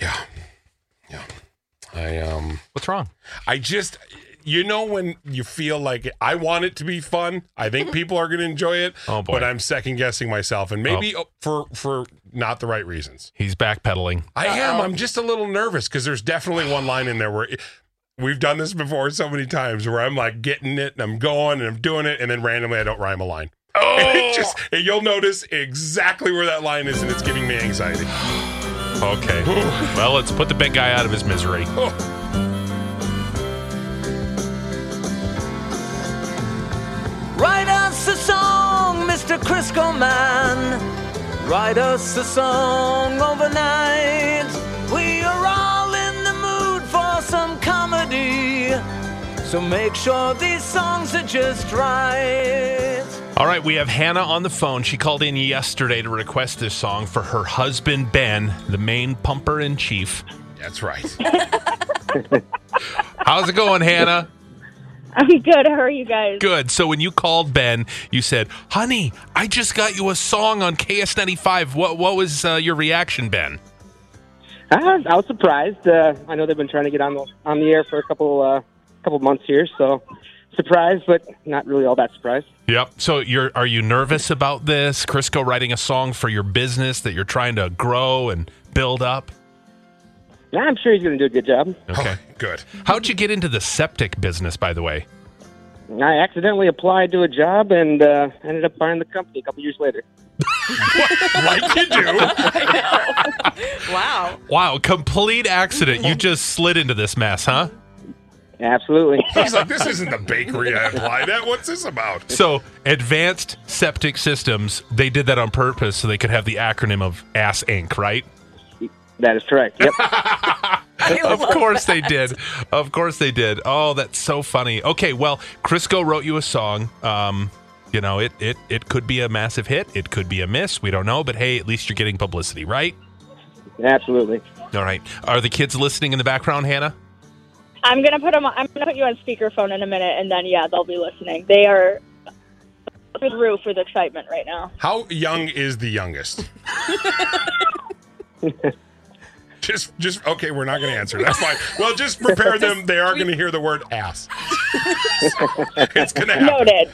Yeah. Yeah. I um What's wrong? I just you know when you feel like I want it to be fun. I think people are going to enjoy it. Oh, boy. But I'm second guessing myself and maybe for for not the right reasons. He's backpedaling. I am. I'm just a little nervous because there's definitely one line in there where we've done this before so many times where I'm like getting it and I'm going and I'm doing it and then randomly I don't rhyme a line. Oh, and it just and you'll notice exactly where that line is and it's giving me anxiety. Okay. well, let's put the big guy out of his misery. Write us a song, Mr. Crisco Man. Write us a song overnight. We are all in the mood for some comedy. So make sure these songs are just right. All right, we have Hanna on the phone. She called in yesterday to request this song for her husband, Ben, the main pumper in chief. That's right. How's it going, Hanna? I'm good. How are you guys? Good. So when you called Ben, you said, "Honey, I just got you a song on KS95." What what was uh, your reaction, Ben? Uh, I was surprised. Uh, I know they've been trying to get on the on the air for a couple uh, couple months here, so surprised, but not really all that surprised. Yep. So you're are you nervous about this? Crisco writing a song for your business that you're trying to grow and build up? Yeah, I'm sure he's going to do a good job. Okay. Good. How'd you get into the septic business, by the way? I accidentally applied to a job and uh, ended up buying the company a couple years later. like you do. Wow. Wow, complete accident. You just slid into this mess, huh? Absolutely. He's like, this isn't the bakery I applied at. What's this about? So, Advanced Septic Systems, they did that on purpose so they could have the acronym of ASS Inc., right? that is correct. Yep. of course they did. Of course they did. Oh, that's so funny. Okay, well, Crisco wrote you a song. Um, you know, it it it could be a massive hit. It could be a miss. We don't know, but hey, at least you're getting publicity, right? Absolutely. All right. Are the kids listening in the background, Hanna? I'm gonna put them. I'm gonna put you on speakerphone in a minute, and then yeah, they'll be listening. They are through for the roof with excitement right now. How young is the youngest? just, just okay. We're not going to answer. That's fine. Well, just prepare them. They are going to hear the word ass. it's going to happen. Noted.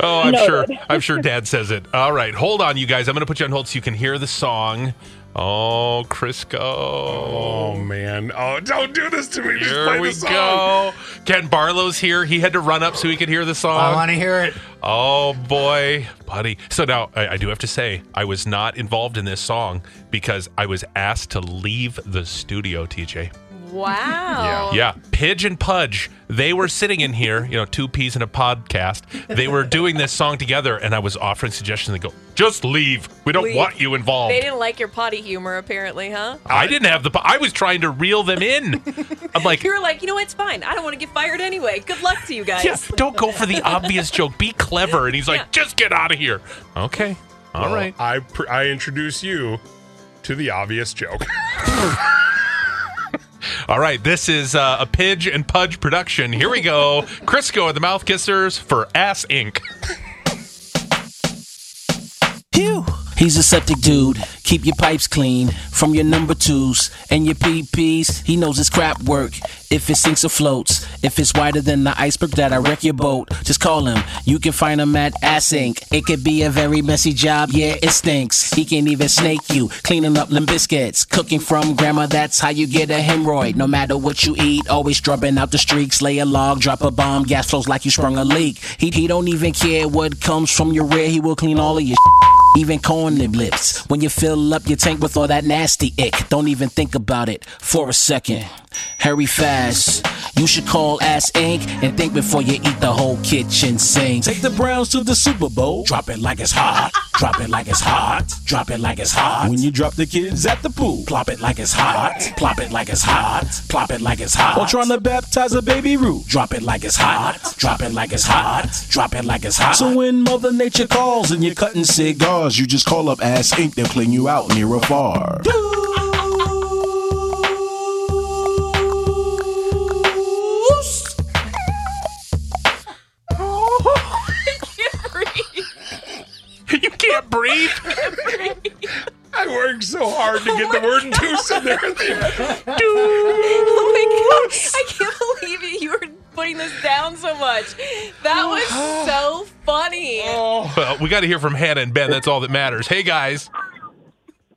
Oh, I'm Noted. sure. I'm sure Dad says it. All right, hold on, you guys. I'm going to put you on hold so you can hear the song. Oh, Crisco. Oh man! Oh, don't do this to me. Just Here play we the song. go. Ken Barlow's here. He had to run up so he could hear the song. I want to hear it. Oh boy, buddy. So now I, I do have to say I was not involved in this song because I was asked to leave the studio. TJ. Wow. Yeah, Pidge and Pudge. They were sitting in here, you know, two peas in a podcast. They were doing this song together, and I was offering suggestions. They go, "Just leave. We don't Leave. want you involved." They didn't like your potty humor, apparently, huh? I didn't have the. I was trying to reel them in. I'm like, You were like, you know what? It's fine. I don't want to get fired anyway. Good luck to you guys. yeah, don't go for the obvious joke. Be clever. And he's like, Yeah. just get out of here. Okay. all Well, right. I pr- I introduce you to the obvious joke. All right. This is uh, a Pidge and Pudge production. Here we go. Crisco and the Mouth Kissers for Ass Inc. Phew. He's a septic dude. Keep your pipes clean from your number twos and your PPs. He knows his crap work. If it sinks or floats, if it's wider than the iceberg that I wreck your boat, just call him. You can find him at Ass Inc. It could be a very messy job, yeah, it stinks. He can even snake you, cleaning up limb biscuits, cooking from grandma. That's how you get a hemorrhoid. No matter what you eat, always drubbing out the streaks. Lay a log, drop a bomb, gas flows like you sprung a leak. He he don't even care what comes from your rear. He will clean all of your. Even corn lips. When you fill up your tank with all that nasty ick, don't even think about it for a second. Hurry fast. You should call Ass Inc. and think before you eat the whole kitchen sink. Take the Browns to the Super Bowl. Drop it like it's hot. Drop it like it's hot. Drop it like it's hot. When you drop the kids at the pool, plop it like it's hot. Plop it like it's hot. Plop it like it's hot. Or trying to baptize a baby Ruth. Drop it like it's hot. Drop it like it's hot. Drop it like it's hot. So when Mother Nature calls and you're cutting cigars, you just call up Ass Inc. They'll clean you out near or far. you breathe. I worked so hard to get the word oh deuce in there. Oh my god! I can't believe it. You were putting this down so much. That was oh. so funny. Oh. Well, we got to hear from Hanna and Ben. That's all that matters. Hey, guys.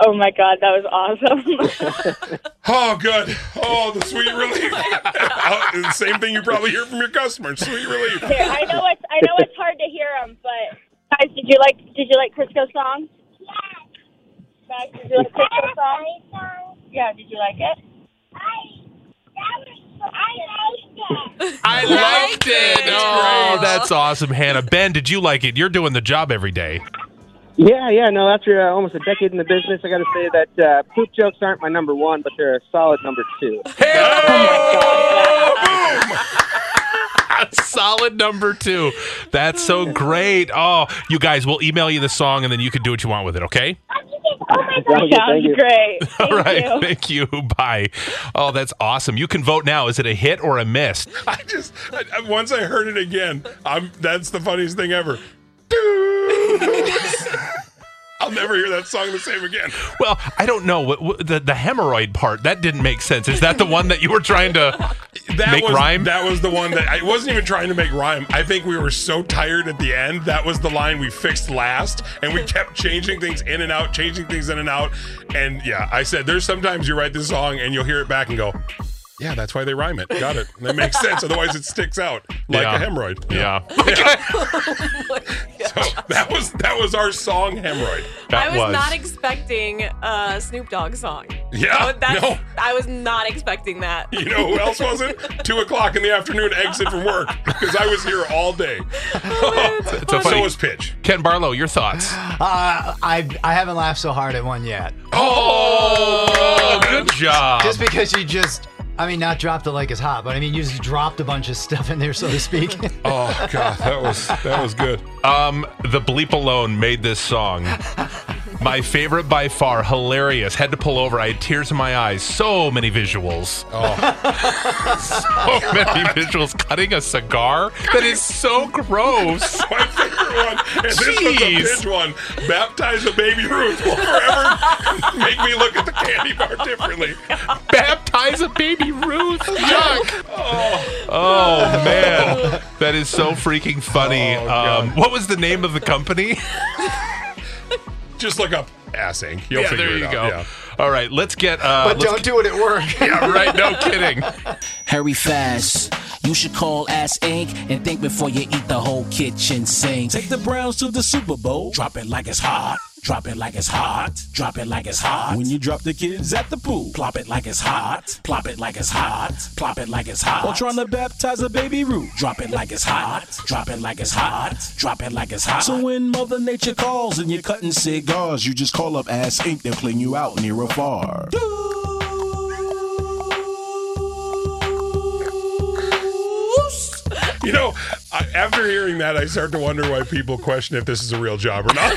Oh my god, that was awesome. Oh, good. Oh, the sweet relief. Oh, same thing you probably hear from your customers. Sweet relief. Here, I know it's I know it's hard to hear them, but guys, did you like did you like Crisco's song? Yeah. Guys, did you like Crisco's song? Yeah, did you like it? I liked it. I liked it. Oh, that's awesome, Hanna. Ben, did you like it? You're doing the job every day. Yeah, yeah. No, after uh, almost a decade in the business, I got to say that uh, poop jokes aren't my number one, but they're a solid number two. Solid number two. That's so great. Oh, you guys, we'll email you the song and then you can do what you want with it, okay? Sounds good, Sounds thank you. great. Thank All right. you. Thank you. Bye. Oh, that's awesome. You can vote now. Is it a hit or a miss? I just I, I- once I heard it again, I'm that's the funniest thing ever. I'll never hear that song the same again. Well, I don't know. What, what, the, the hemorrhoid part, that didn't make sense. Is that the one that you were trying to That make was, rhyme? That was the one that I wasn't even trying to make rhyme. I think we were so tired at the end. That was the line we fixed last, and we kept changing things in and out, changing things in and out. And yeah, I said there's sometimes you write this song and you'll hear it back and go, "Yeah, that's why they rhyme it. Got it. That makes sense. Otherwise, it sticks out like Yeah. a hemorrhoid." yeah. So that was that was our song, hemorrhoid. That I was, not expecting a Snoop Dogg song. Yeah, Oh, that's, no. I was not expecting that. You know who else wasn't? Two o'clock in the afternoon, exit from work because I was here all day. It's a so funny- was Pidge. Ken Barlow, your thoughts? Uh, I I haven't laughed so hard at one yet. Oh, good job. Just because you just, I mean, not dropped it like it's hot, but I mean, you just dropped a bunch of stuff in there, so to speak. Oh God, that was that was good. Um, the bleep alone made this song. My favorite by far, hilarious. Had to pull over. I had tears in my eyes. So many visuals. Oh, So many visuals. Cutting a cigar. That is so gross. My favorite one, and this was a Jeez. Pidge one. Baptize a baby Ruth will forever make me look at the candy bar differently. Baptize a baby Ruth. Yuck. Oh, man. That is so freaking funny. Oh, um, what was the name of the company? Just look up ass Inc. You'll yeah, figure there it you out. go. Yeah. All right, let's get. Uh, but let's don't do it at work. Yeah, right. No kidding. Harry fast. You should call Ass Inc. and think before you eat the whole kitchen sink. Take the Browns to the Super Bowl. Drop it like it's hot. Drop it like it's hot. Drop it like it's hot. When you drop the kids at the pool, plop it like it's hot. Plop it like it's hot. Plop it like it's hot. Or trying to baptize a baby Ruth. Drop it like it's hot. Drop it like it's hot. Drop it like it's hot. So when Mother Nature calls and you're cutting cigars, you just call up Ass Inc. They'll clean you out near or far. You know, I, after hearing that, I start to wonder why people question if this is a real job or not.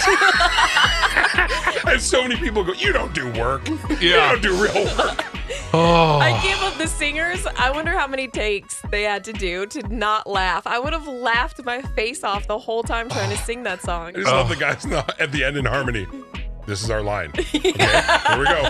and so many people go, "You don't do work. Yeah. You don't do real work." Oh. I gave up the singers. I wonder how many takes they had to do to not laugh. I would have laughed my face off the whole time trying to sing that song. I just love the guys in the- at the end in harmony. This is our line. Okay, here we go.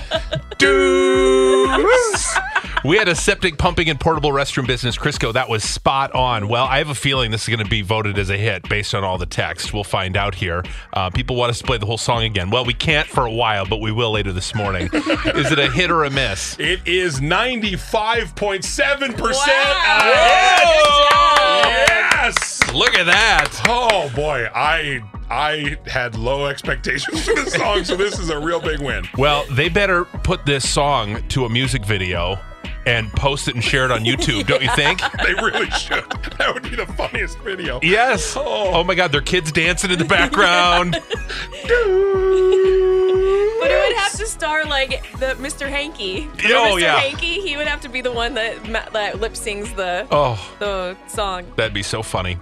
Deuce. We had a septic pumping and portable restroom business, Crisco. That was spot on. Well, I have a feeling this is going to be voted as a hit based on all the text. We'll find out here. Uh, people want us to play the whole song again. Well, we can't for a while, but we will later this morning. is it a hit or a miss? It is 95.7% Wow. ahead. Good job. Yeah. Yes. Look at that. Oh boy, I I had low expectations for this song, so this is a real big win. Well, they better put this song to a music video and post it and share it on YouTube, don't you think? They really should. That would be the funniest video. Yes. Oh. Oh my God, their kids dancing in the background. But it would have to star like the Mr. Hanky. Remember Oh, Mr. yeah. Hanky, he would have to be the one that that lip sings the oh, the song. that'd be so funny.